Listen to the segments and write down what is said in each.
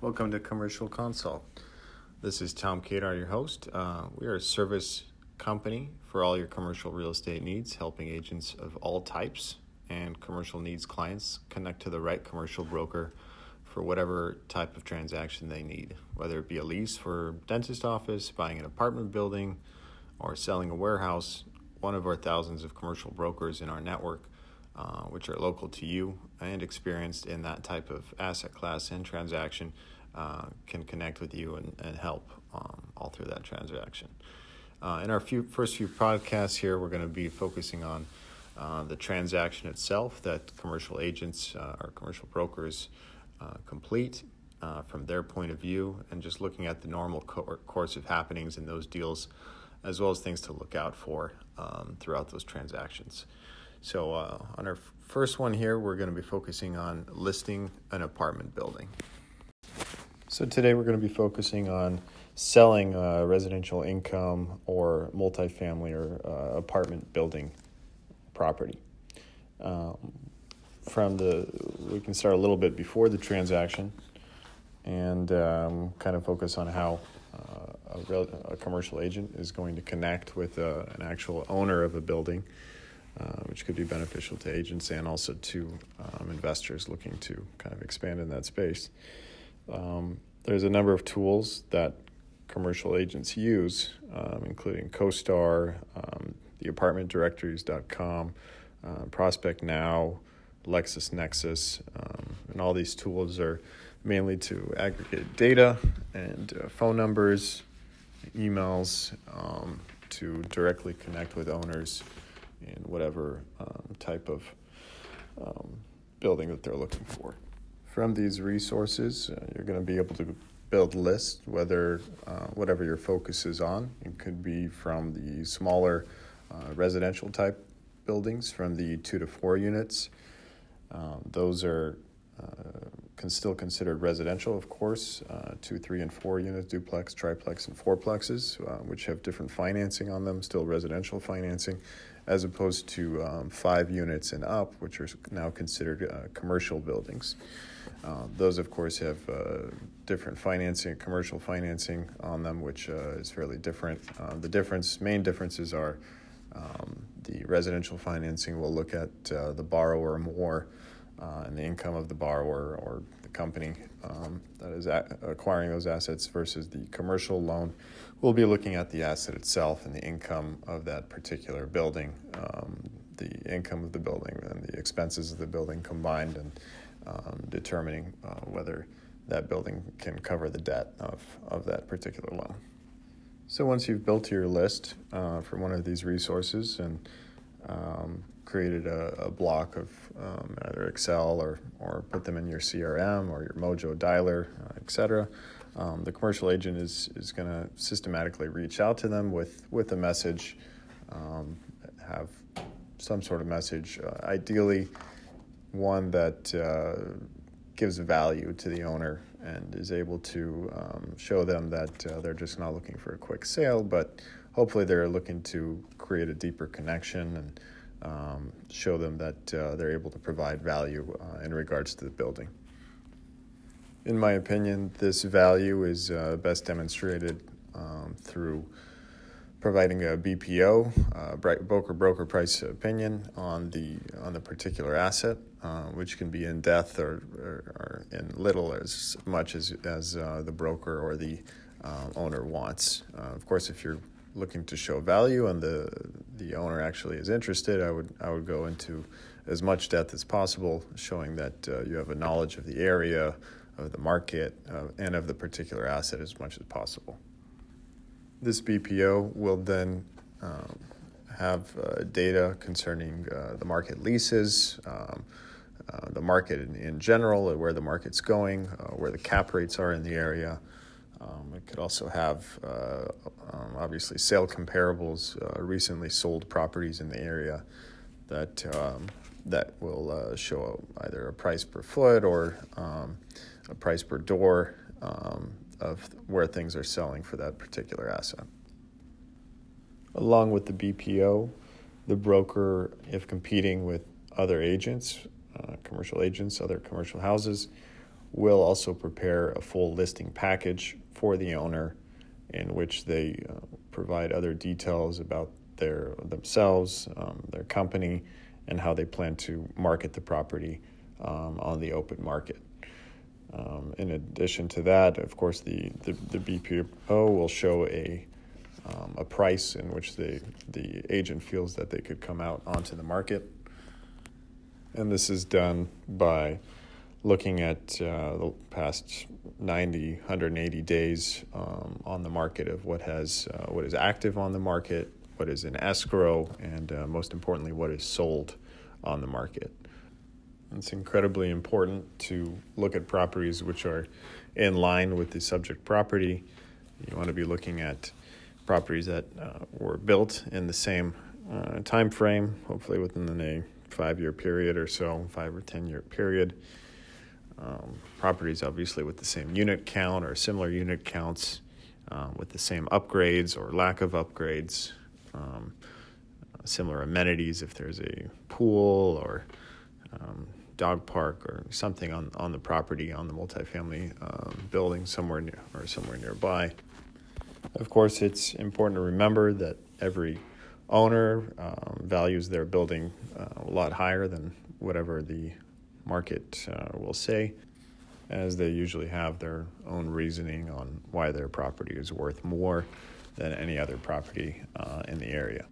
Welcome to Commercial Consult. This is Tom Kadar, your host. Uh, we are a service company for all your commercial real estate needs, helping agents of all types and commercial needs clients connect to the right commercial broker for whatever type of transaction they need, whether it be a lease for dentist office, buying an apartment building, or selling a warehouse. One of our thousands of commercial brokers in our network, uh, which are local to you and experienced in that type of asset class and transaction, uh, can connect with you and, and help um, all through that transaction. Uh, in our few, first few podcasts here, we're going to be focusing on uh, the transaction itself that commercial agents uh, or commercial brokers complete from their point of view, and just looking at the normal co- course of happenings in those deals, as well as things to look out for um, throughout those transactions. So, uh, on our first one here, we're going to be focusing on listing an apartment building. So, today we're going to be focusing on selling a residential income or multifamily or uh, apartment building property. Um, from the, we can start a little bit before the transaction and um, kind of focus on how uh, a, a, commercial agent is going to connect with uh, an actual owner of a building, uh, which could be beneficial to agents and also to um, investors looking to kind of expand in that space. Um, there's a number of tools that commercial agents use, um, including CoStar, um, the apartmentdirectories.com, uh, Prospect Now, LexisNexis, um, and all these tools are mainly to aggregate data and uh, phone numbers, emails um, to directly connect with owners in whatever um, type of um, building that they're looking for. From these resources, uh, you're going to be able to build lists, whether uh, whatever your focus is on. It could be from the smaller uh, residential type buildings, from the two to four units. Um, those are uh, can still considered residential, of course, uh, two, three, and four units, duplex, triplex, and fourplexes, uh, which have different financing on them, still residential financing, as opposed to um, five units and up, which are now considered uh, commercial buildings. Uh, those, of course, have uh, different financing, commercial financing on them, which uh, is fairly different. Uh, the difference, main differences are um, the residential financing will look at uh, the borrower more and the income of the borrower or the company um, that is acquiring those assets versus the commercial loan. We'll be looking at the asset itself and the income of that particular building, um, the income of the building and the expenses of the building combined, and um, determining uh, whether that building can cover the debt of, of that particular loan. So once you've built your list uh, for one of these resources and um, created a, a, block of um, either Excel or, or put them in your CRM or your Mojo dialer, uh, etc., um, the commercial agent is, is going to systematically reach out to them with, with a message, um, have some sort of message, uh, ideally one that uh, gives value to the owner and is able to um, show them that uh, they're just not looking for a quick sale, but hopefully they're looking to create a deeper connection and um, show them that uh, they're able to provide value uh, in regards to the building. In my opinion, this value is uh, best demonstrated um, through providing a BPO, uh, broker broker price opinion on the on the particular asset, uh, which can be in depth or, or, or, in little as much as as uh, the broker or the uh, owner wants. Uh, of course, if you're looking to show value and the the owner actually is interested, I would I would go into as much depth as possible, showing that uh, you have a knowledge of the area, of the market, and of the particular asset as much as possible. This BPO will then um, have uh, data concerning uh, the market leases, um, uh, the market in, in, general, where the market's going, uh, where the cap rates are in the area. Um, it could also have, uh, um, obviously, sale comparables, uh, recently sold properties in the area that um, that will show either a price per foot or um, a price per door of where things are selling for that particular asset. Along with the BPO, the broker, if competing with other agents, uh, commercial agents, other commercial houses, will also prepare a full listing package for the owner in which they uh, provide other details about their themselves, um, their company, and how they plan to market the property um, on the open market. Um, in addition to that, of course, the, the, the BPO will show a, um, a price in which the, the agent feels that they could come out onto the market. And this is done by looking at uh, the past 90, 180 days um, on the market of what has uh, what is active on the market, what is in escrow, and uh, most importantly, what is sold on the market. It's incredibly important to look at properties which are in line with the subject property. You want to be looking at properties that uh, were built in the same uh, time frame, hopefully within a five-year period or so, five or ten-year period. Um, properties obviously with the same unit count or similar unit counts, um, with the same upgrades or lack of upgrades, um, similar amenities if there's a pool or um, dog park or something on, on the property on the multifamily uh, building somewhere near or somewhere nearby. Of course, it's important to remember that every owner um, values their building uh, a lot higher than whatever the market uh, will say, as they usually have their own reasoning on why their property is worth more than any other property uh, in the area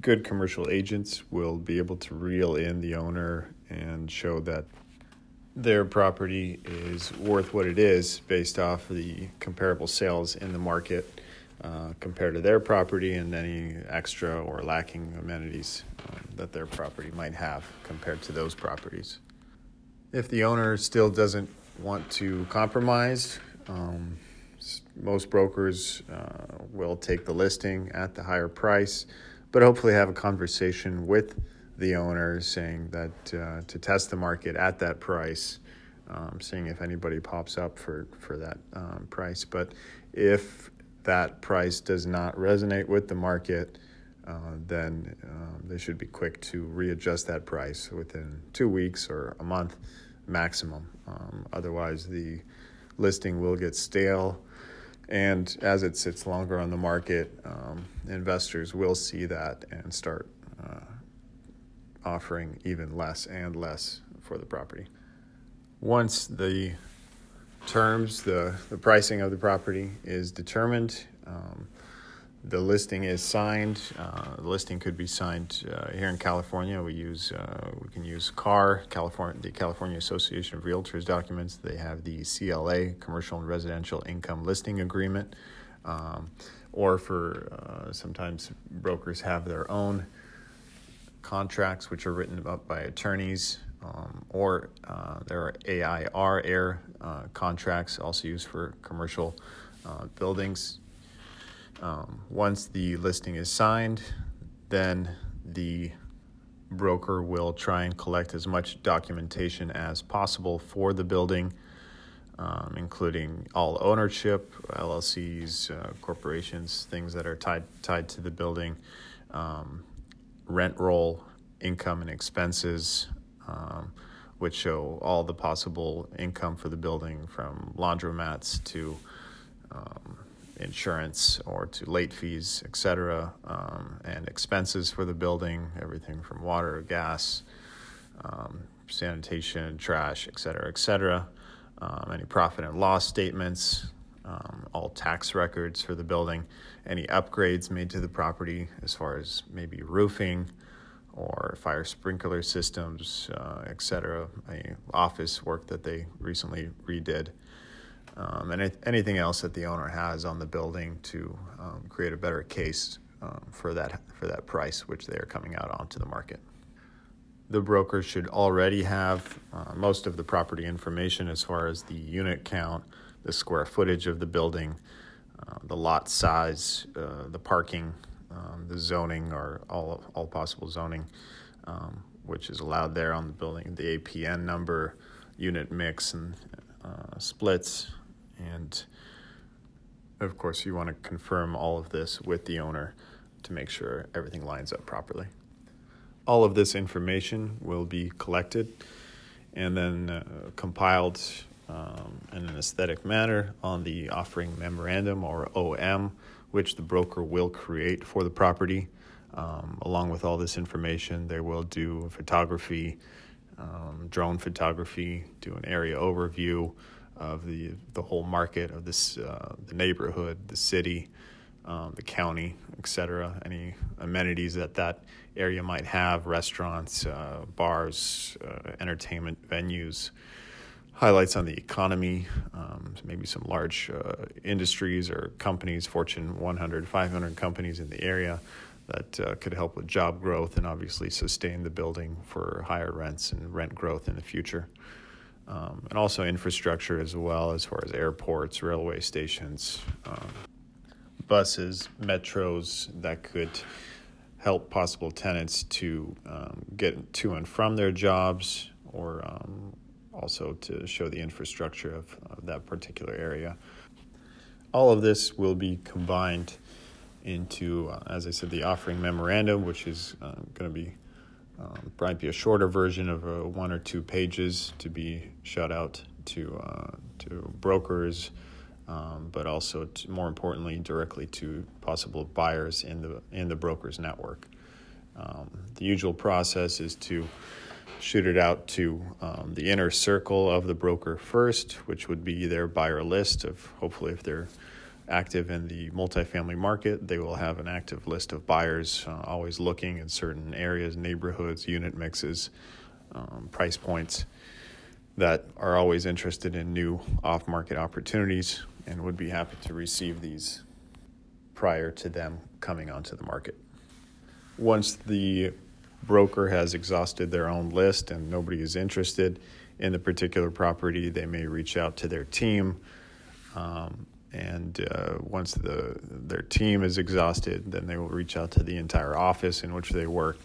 good commercial agents will be able to reel in the owner and show that their property is worth what it is based off the comparable sales in the market uh, compared to their property and any extra or lacking amenities um, that their property might have compared to those properties. If the owner still doesn't want to compromise, um, most brokers uh, will take the listing at the higher price but hopefully have a conversation with the owner saying that uh, to test the market at that price, um, seeing if anybody pops up for, for that um, price. But if that price does not resonate with the market, uh, then um, they should be quick to readjust that price within two weeks or a month maximum. Um, otherwise, the listing will get stale and as it sits longer on the market, um, investors will see that and start uh, offering even less and less for the property. Once the terms, the, the pricing of the property is determined, um, the listing is signed. Uh, the listing could be signed uh, here in California. We use uh, we can use CAR, California, the California Association of Realtors documents. They have the CLA, Commercial and Residential Income Listing Agreement, um, or for uh, sometimes brokers have their own contracts which are written up by attorneys. Um, or uh, there are AIR air uh, contracts also used for commercial buildings um, once the listing is signed, then the broker will try and collect as much documentation as possible for the building, um, including all ownership, LLCs, uh, corporations, things that are tied tied to the building, um, rent roll, income and expenses, um, which show all the possible income for the building, from laundromats to um, insurance or to late fees, etc., um, and expenses for the building, everything from water, gas, um, sanitation, trash, etc., etc. Um, any profit and loss statements, um, all tax records for the building, any upgrades made to the property as far as maybe roofing or fire sprinkler systems, uh, etc. Office work that they recently redid um, and anything else that the owner has on the building to um, create a better case um, for that for that price which they are coming out onto the market. The broker should already have uh, most of the property information as far as the unit count, the square footage of the building, uh, the lot size, uh, the parking, um, the zoning, or all all possible zoning, um, which is allowed there on the building, the APN number, unit mix, and uh, splits, and of course, you want to confirm all of this with the owner to make sure everything lines up properly. All of this information will be collected and then uh, compiled um, in an aesthetic manner on the offering memorandum or OM, which the broker will create for the property. Um, along with all this information, they will do photography, um, drone photography, do an area overview of the the whole market of this uh, the neighborhood, the city, um, the county, etc. Any amenities that that area might have, restaurants, uh, bars, uh, entertainment venues highlights on the economy, um, maybe some large uh, industries or companies, Fortune 100, 500 companies in the area that uh, could help with job growth and obviously sustain the building for higher rents and rent growth in the future. Um, and also infrastructure as well, as far as airports, railway stations, um, buses, metros that could help possible tenants to um, get to and from their jobs or um, also to show the infrastructure of, of that particular area. All of this will be combined into, uh, as I said, the offering memorandum, which is uh, going to be um, probably be a shorter version of uh, one or two pages to be shot out to uh, to brokers, um, but also to, more importantly directly to possible buyers in the in the brokers network. Um, the usual process is to shoot it out to um, the inner circle of the broker first, which would be their buyer list of hopefully if they're active in the multifamily market, they will have an active list of buyers uh, always looking in certain areas, neighborhoods, unit mixes, um, price points that are always interested in new off market opportunities and would be happy to receive these prior to them coming onto the market. Once the broker has exhausted their own list and nobody is interested in the particular property, they may reach out to their team. Um, and uh, once the their team is exhausted, then they will reach out to the entire office in which they work.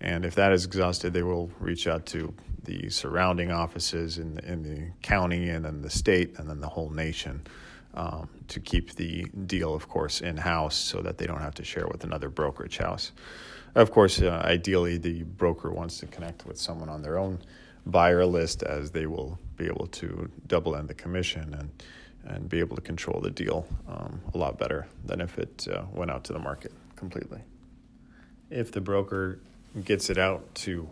And if that is exhausted, they will reach out to the surrounding offices in the, in the county and then the state and then the whole nation um, to keep the deal, of course, in house so that they don't have to share with another brokerage house. Of course, uh, ideally, the broker wants to connect with someone on their own buyer list as they will be able to double end the commission and and be able to control the deal um, a lot better than if it uh, went out to the market completely. If the broker gets it out to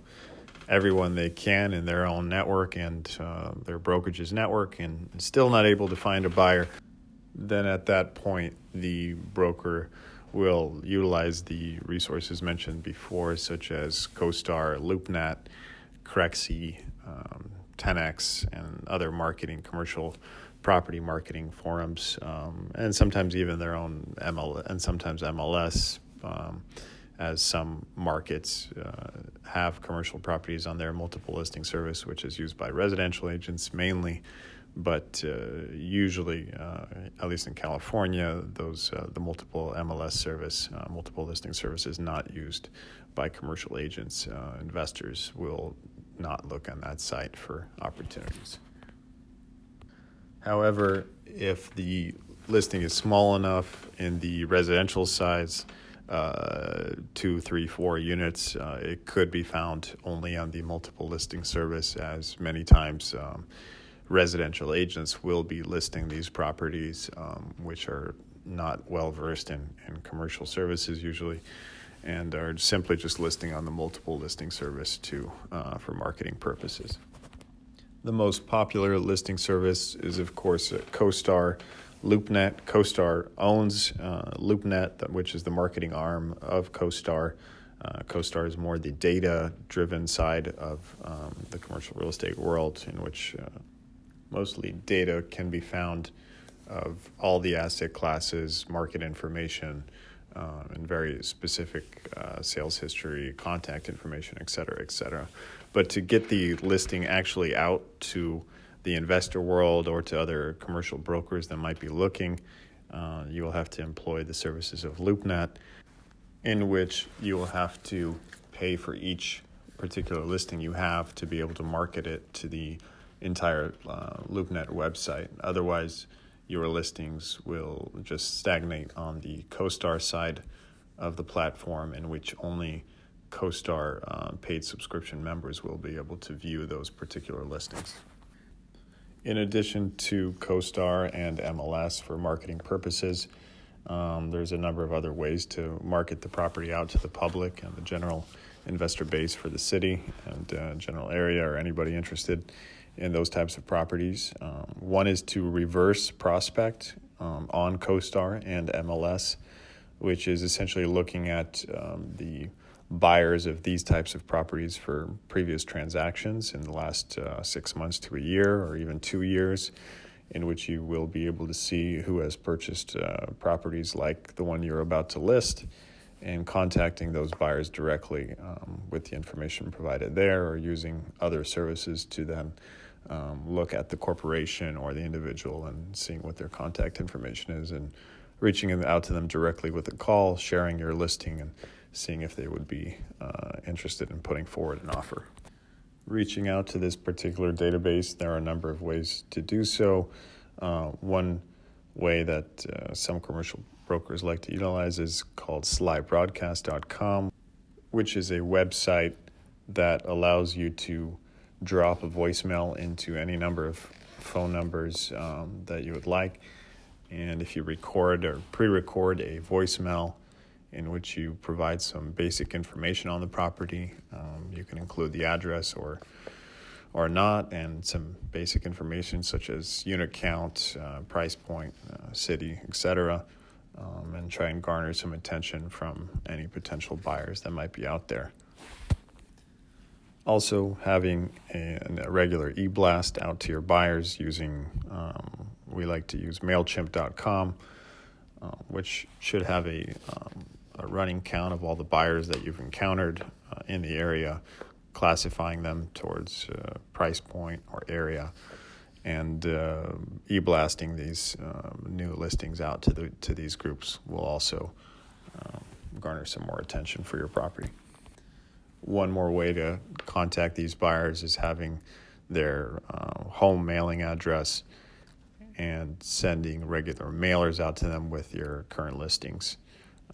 everyone they can in their own network and uh, their brokerage's network and still not able to find a buyer, then at that point the broker will utilize the resources mentioned before, such as CoStar, LoopNet, Crexi, um, Ten-X, and other marketing, commercial property marketing forums, um, and sometimes even their own ML and sometimes MLS. Um, as some markets uh, have commercial properties on their multiple listing service, which is used by residential agents mainly but uh, usually, uh, at least in California, those uh, the multiple MLS service, uh, multiple listing service, is not used by commercial agents. Uh, investors will not look on that site for opportunities. However, if the listing is small enough in the residential size, uh, two, three, four units, it could be found only on the multiple listing service, as many times. Um, residential agents will be listing these properties, um, which are not well versed in, in commercial services usually, and are simply just listing on the multiple listing service to uh, for marketing purposes. The most popular listing service is, of course, CoStar. LoopNet. CoStar owns uh, LoopNet, which is the marketing arm of CoStar. Uh, CoStar is more the data driven side of um, the commercial real estate world, in which uh, mostly data can be found of all the asset classes, market information, uh, and very specific uh, sales history, contact information, et cetera, et cetera. But to get the listing actually out to the investor world or to other commercial brokers that might be looking, uh, you will have to employ the services of LoopNet, in which you will have to pay for each particular listing you have to be able to market it to the entire uh, LoopNet website. Otherwise, your listings will just stagnate on the CoStar side of the platform, in which only CoStar uh, paid subscription members will be able to view those particular listings. In addition to CoStar and MLS for marketing purposes, um, there's a number of other ways to market the property out to the public and the general investor base for the city and uh, general area or anybody interested in those types of properties. Um, one is to reverse prospect um, on CoStar and MLS, which is essentially looking at um, the buyers of these types of properties for previous transactions in the last uh, six months to a year or even two years, in which you will be able to see who has purchased uh, properties like the one you're about to list and contacting those buyers directly um, with the information provided there or using other services to then um, look at the corporation or the individual and seeing what their contact information is and reaching out to them directly with a call, sharing your listing, and seeing if they would be uh, interested in putting forward an offer. Reaching out to this particular database, there are a number of ways to do so. Uh, one way that uh, some commercial brokers like to utilize is called slybroadcast.com, which is a website that allows you to drop a voicemail into any number of phone numbers um, that you would like. And if you record or pre record a voicemail in which you provide some basic information on the property, um, you can include the address or or not, and some basic information such as unit count, uh, price point, uh, city, etc., um, and try and garner some attention from any potential buyers that might be out there. Also, having a, a regular e blast out to your buyers using, um, we like to use MailChimp.com, uh, which should have a, um, a, running count of all the buyers that you've encountered uh, in the area, classifying them towards uh, price point or area, and uh, e blasting these um, new listings out to, the, to these groups will also um, garner some more attention for your property. One more way to contact these buyers is having their uh, home mailing address and sending regular mailers out to them with your current listings,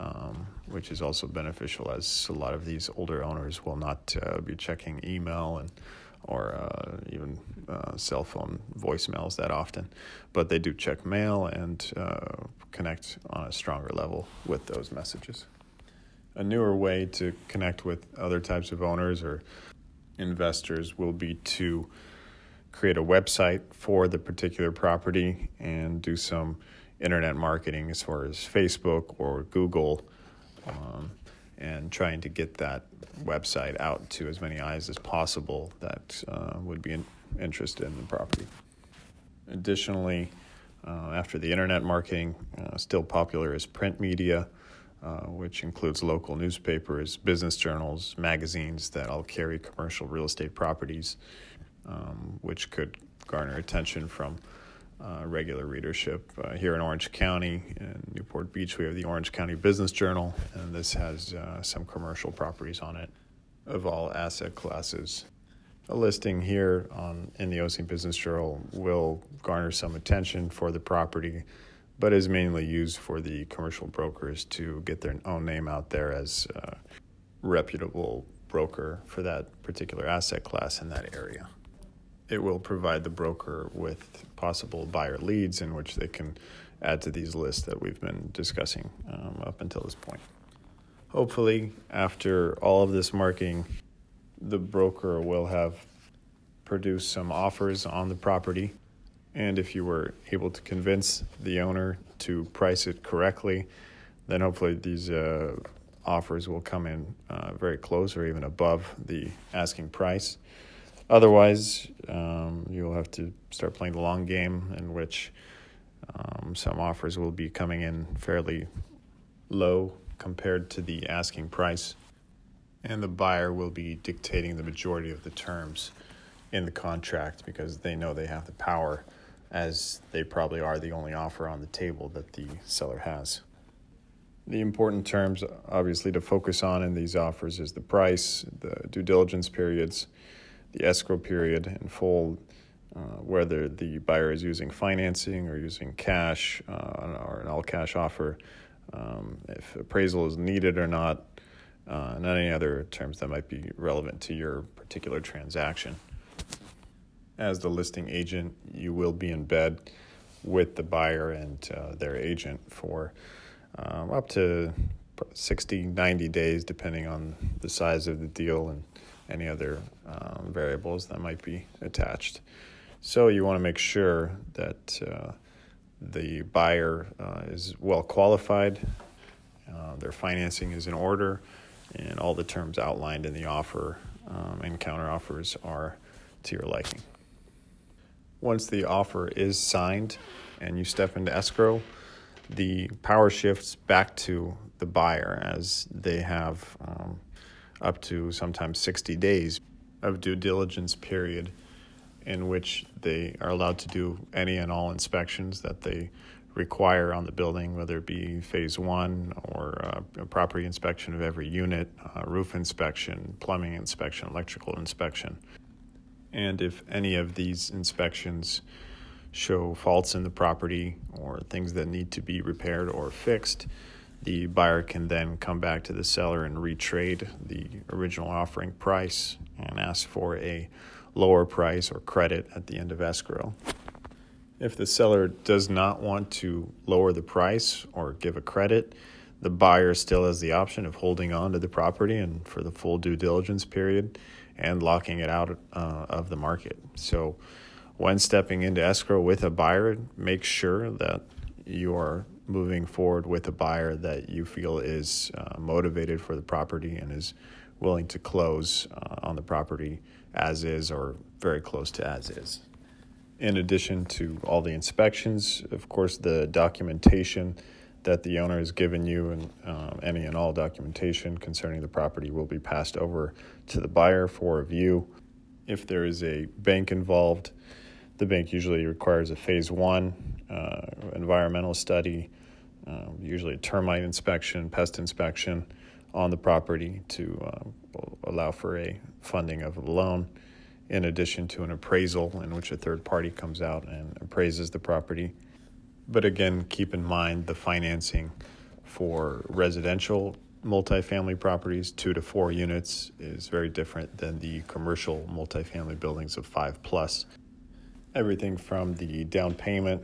um, which is also beneficial as a lot of these older owners will not uh, be checking email and or uh, even uh, cell phone voicemails that often, but they do check mail and uh, connect on a stronger level with those messages. A newer way to connect with other types of owners or investors will be to create a website for the particular property and do some internet marketing as far as Facebook or Google um, and trying to get that website out to as many eyes as possible that uh, would be in, interested in the property. Additionally, uh, after the internet marketing, uh, still popular is print media. Uh, which includes local newspapers, business journals, magazines that all carry commercial real estate properties, um, which could garner attention from uh, regular readership. Uh, here in Orange County, in Newport Beach, we have the Orange County Business Journal, and this has uh, some commercial properties on it of all asset classes. A listing here on in the OC Business Journal will garner some attention for the property but is mainly used for the commercial brokers to get their own name out there as a reputable broker for that particular asset class in that area. It will provide the broker with possible buyer leads in which they can add to these lists that we've been discussing um, up until this point. Hopefully, after all of this marketing, the broker will have produced some offers on the property and if you were able to convince the owner to price it correctly, then hopefully these uh, offers will come in uh, very close or even above the asking price. Otherwise, um, you'll have to start playing the long game, in which um, some offers will be coming in fairly low compared to the asking price, and the buyer will be dictating the majority of the terms in the contract because they know they have the power as they probably are the only offer on the table that the seller has. The important terms, obviously, to focus on in these offers is the price, the due diligence periods, the escrow period in full, uh, whether the buyer is using financing or using cash uh, or an all cash offer, um, if appraisal is needed or not, uh, and any other terms that might be relevant to your particular transaction. As the listing agent, you will be in bed with the buyer and uh, their agent for um, up to 60, 90 days, depending on the size of the deal and any other um, variables that might be attached. So you want to make sure that uh, the buyer uh, is well qualified, uh, their financing is in order, and all the terms outlined in the offer um, and counteroffers are to your liking. Once the offer is signed and you step into escrow, the power shifts back to the buyer as they have um, up to sometimes 60 days of due diligence period in which they are allowed to do any and all inspections that they require on the building, whether it be phase one or uh, a property inspection of every unit, uh, roof inspection, plumbing inspection, electrical inspection. And if any of these inspections show faults in the property or things that need to be repaired or fixed, the buyer can then come back to the seller and retrade the original offering price and ask for a lower price or credit at the end of escrow. If the seller does not want to lower the price or give a credit, the buyer still has the option of holding on to the property and for the full due diligence period and locking it out uh, of the market. So, when stepping into escrow with a buyer, make sure that you are moving forward with a buyer that you feel is uh, motivated for the property and is willing to close uh, on the property as is or very close to as is. In addition to all the inspections, of course, the documentation that the owner has given you and um, any and all documentation concerning the property will be passed over to the buyer for review. If there is a bank involved, the bank usually requires a phase one uh, environmental study, uh, usually a termite inspection, pest inspection on the property to uh, allow for a funding of a loan, in addition to an appraisal in which a third party comes out and appraises the property. But again, keep in mind the financing for residential multifamily properties, two to four units, is very different than the commercial multifamily buildings of five plus. Everything from the down payment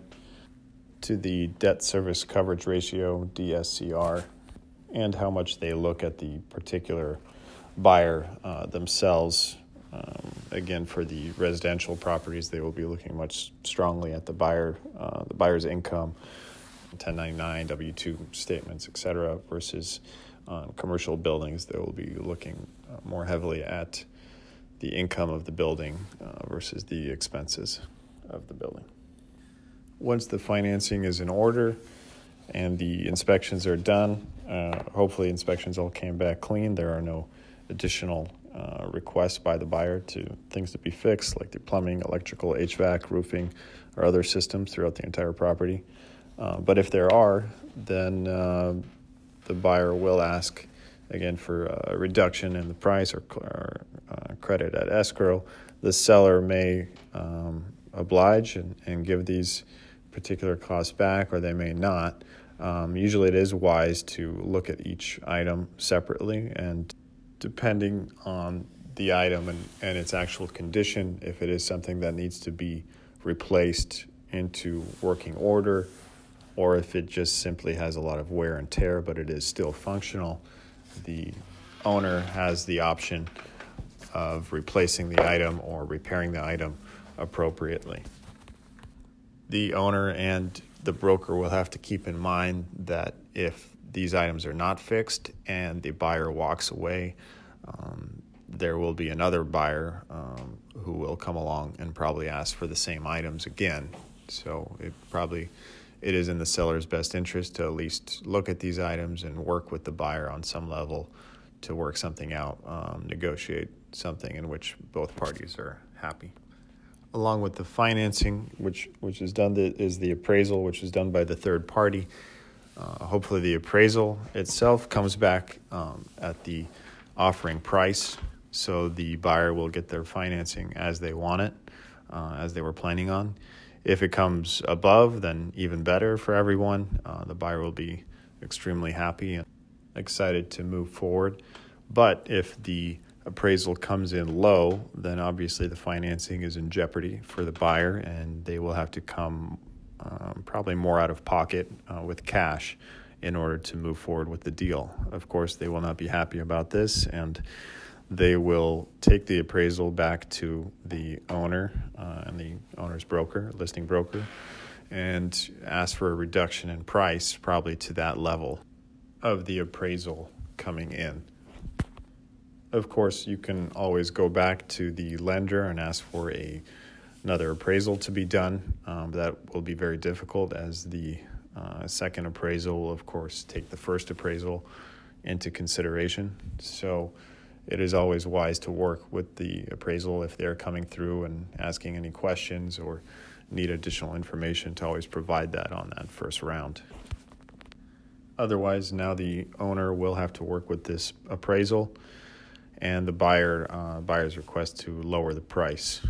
to the debt service coverage ratio, DSCR, and how much they look at the particular buyer uh, themselves. Um, again, for the residential properties, they will be looking much strongly at the buyer, uh, the buyer's income, 1099, W two statements, etc. Versus um, commercial buildings, they will be looking uh, more heavily at the income of the building uh, versus the expenses of the building. Once the financing is in order and the inspections are done, uh, hopefully inspections all came back clean. There are no additional uh, requests by the buyer to things to be fixed, like the plumbing, electrical, HVAC, roofing, or other systems throughout the entire property. Uh, but if there are, then uh, the buyer will ask again for a reduction in the price or, or uh, credit at escrow. The seller may um, oblige and, and give these particular costs back, or they may not. Um, usually, it is wise to look at each item separately, and depending on the item and, and its actual condition, if it is something that needs to be replaced into working order, or if it just simply has a lot of wear and tear, but it is still functional, the owner has the option of replacing the item or repairing the item appropriately. The owner and the broker will have to keep in mind that if these items are not fixed and the buyer walks away, um, there will be another buyer um, who will come along and probably ask for the same items again. So it probably it is in the seller's best interest to at least look at these items and work with the buyer on some level to work something out, um, negotiate something in which both parties are happy along with the financing, which which is done the, is the appraisal, which is done by the third party. Uh, hopefully, the appraisal itself comes back um, at the offering price, so the buyer will get their financing as they want it, uh, as they were planning on. If it comes above, then even better for everyone. Uh, the buyer will be extremely happy and excited to move forward But if the appraisal comes in low, then obviously the financing is in jeopardy for the buyer and they will have to come um, probably more out of pocket uh, with cash in order to move forward with the deal. Of course, they will not be happy about this and they will take the appraisal back to the owner uh, and the owner's broker, listing broker, and ask for a reduction in price, probably to that level of the appraisal coming in. Of course, you can always go back to the lender and ask for a another appraisal to be done. Um, that will be very difficult as the uh, second appraisal will, of course, take the first appraisal into consideration. So it is always wise to work with the appraisal if they're coming through and asking any questions or need additional information to always provide that on that first round. Otherwise, now the owner will have to work with this appraisal and the buyer uh, buyer's request to lower the price.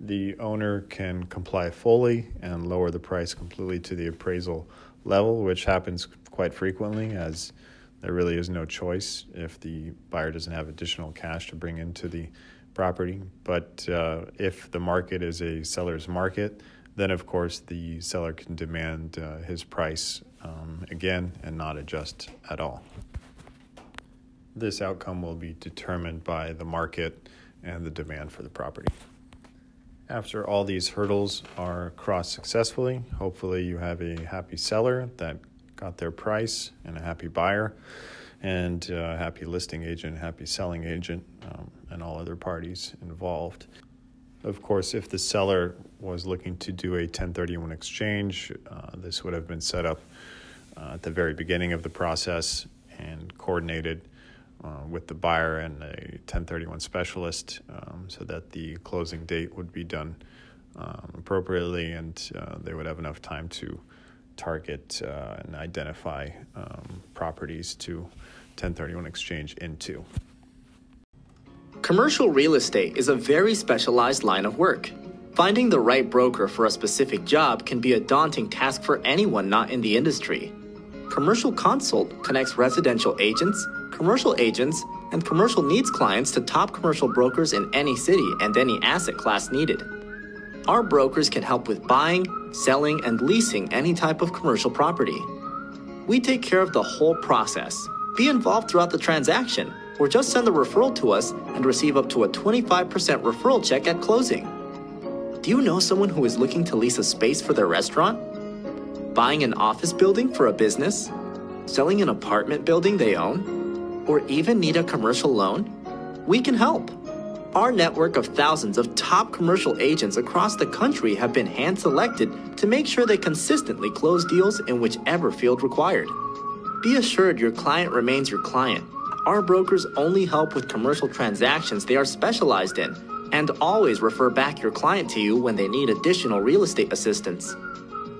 The owner can comply fully and lower the price completely to the appraisal level, which happens quite frequently as there really is no choice if the buyer doesn't have additional cash to bring into the property. But uh, if the market is a seller's market, then of course the seller can demand uh, his price um, again and not adjust at all. This outcome will be determined by the market and the demand for the property. After all these hurdles are crossed successfully, hopefully you have a happy seller that got their price and a happy buyer and a happy listing agent, happy selling agent, um, and all other parties involved. Of course, if the seller was looking to do a 1031 exchange, uh, this would have been set up uh, at the very beginning of the process and coordinated uh, with the buyer and a 1031 specialist um, so that the closing date would be done um, appropriately and uh, they would have enough time to target uh, and identify um, properties to 1031 exchange into. Commercial real estate is a very specialized line of work. Finding the right broker for a specific job can be a daunting task for anyone not in the industry. Commercial Consult connects residential agents, commercial agents, and commercial needs clients to top commercial brokers in any city and any asset class needed. Our brokers can help with buying, selling, and leasing any type of commercial property. We take care of the whole process. Be involved throughout the transaction, or just send a referral to us and receive up to a 25% referral check at closing. Do you know someone who is looking to lease a space for their restaurant? Buying an office building for a business, selling an apartment building they own, or even need a commercial loan? We can help. Our network of thousands of top commercial agents across the country have been hand selected to make sure they consistently close deals in whichever field required. Be assured your client remains your client. Our brokers only help with commercial transactions they are specialized in and always refer back your client to you when they need additional real estate assistance.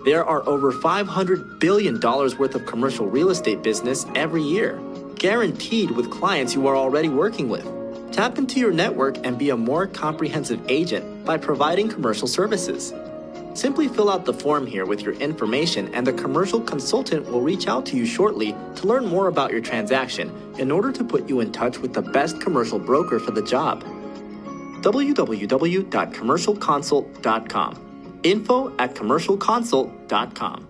There are over $500 billion worth of commercial real estate business every year, guaranteed with clients you are already working with. Tap into your network and be a more comprehensive agent by providing commercial services. Simply fill out the form here with your information, and the commercial consultant will reach out to you shortly to learn more about your transaction in order to put you in touch with the best commercial broker for the job. www.commercialconsult.com info at commercialconsult.com.